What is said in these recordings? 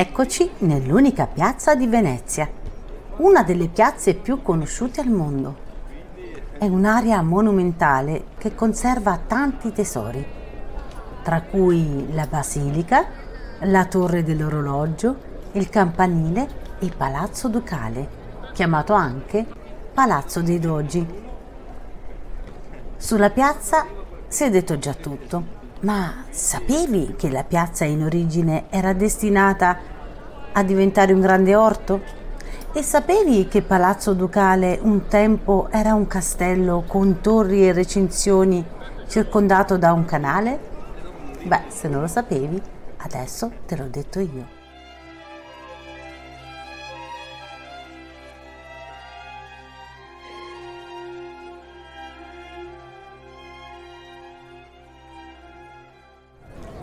Eccoci nell'unica piazza di Venezia, una delle piazze più conosciute al mondo. È un'area monumentale che conserva tanti tesori, tra cui la basilica, la torre dell'orologio, il campanile e il palazzo ducale, chiamato anche Palazzo dei Dogi. Sulla piazza si è detto già tutto. Ma sapevi che la piazza in origine era destinata a diventare un grande orto? E sapevi che Palazzo Ducale un tempo era un castello con torri e recinzioni circondato da un canale? Beh, se non lo sapevi, adesso te l'ho detto io.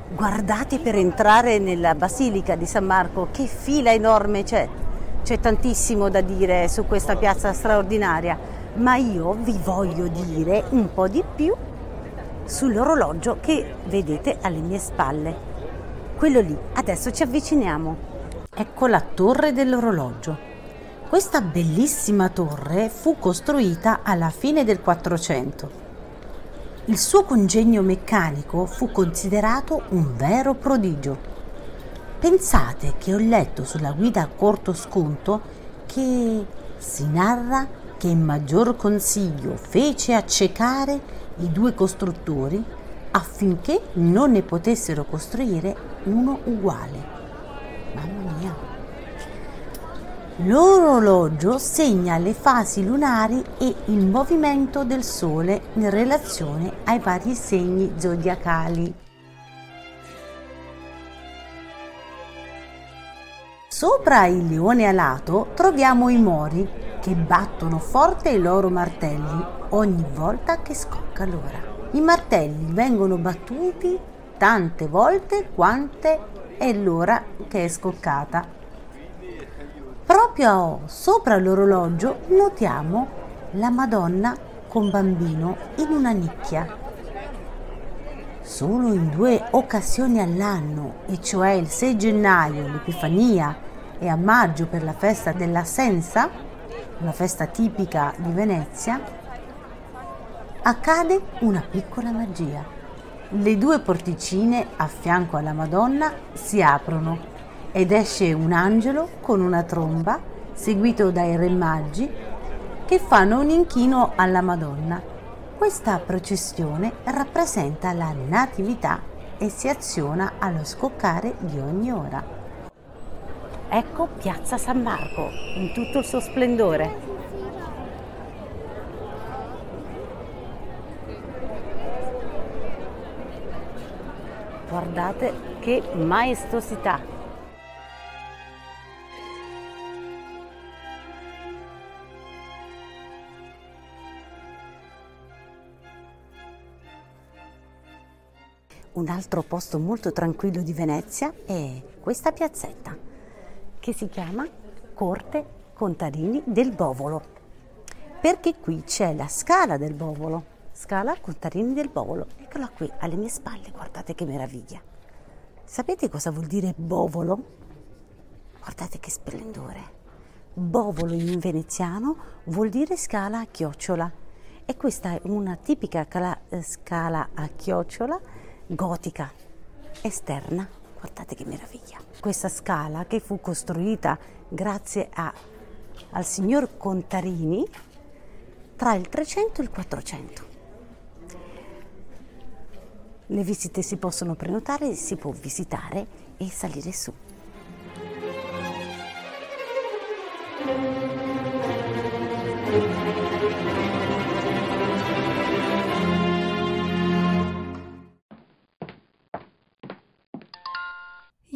Guardate per entrare nella Basilica di San Marco, che fila enorme c'è. C'è tantissimo da dire su questa piazza straordinaria, ma io vi voglio dire un po' di più sull'orologio che vedete alle mie spalle. Quello lì, adesso ci avviciniamo. Ecco la torre dell'orologio. Questa bellissima torre fu costruita alla fine del 400 il suo congegno meccanico fu considerato un vero prodigio. Pensate che ho letto sulla guida a corto sconto che si narra che il maggior consiglio fece accecare i due costruttori affinché non ne potessero costruire uno uguale. L'orologio segna le fasi lunari e il movimento del Sole in relazione ai vari segni zodiacali. Sopra il leone alato troviamo i mori che battono forte i loro martelli ogni volta che scocca l'ora. I martelli vengono battuti tante volte quante è l'ora che è scoccata Proprio sopra l'orologio notiamo la Madonna con bambino in una nicchia. Solo in due occasioni all'anno, e cioè il 6 gennaio, l'Epifania, e a maggio per la festa della Sensa, una festa tipica di Venezia, accade una piccola magia. Le due porticine a fianco alla Madonna si aprono ed esce un angelo con una tromba, seguito dai re maggi, che fanno un inchino alla Madonna. Questa processione rappresenta la Natività e si aziona allo scoccare di ogni ora. Ecco Piazza San Marco in tutto il suo splendore. Guardate che maestosità! Un altro posto molto tranquillo di Venezia è questa piazzetta che si chiama Corte Contarini del Bovolo, perché qui c'è la scala del Bovolo, scala Contarini del Bovolo, eccola qui alle mie spalle, guardate che meraviglia. Sapete cosa vuol dire bovolo? Guardate che splendore. Bovolo in veneziano vuol dire scala a chiocciola e questa è una tipica cala, eh, scala a chiocciola gotica esterna. Guardate che meraviglia. Questa scala che fu costruita grazie a, al signor Contarini tra il 300 e il 400. Le visite si possono prenotare, si può visitare e salire su.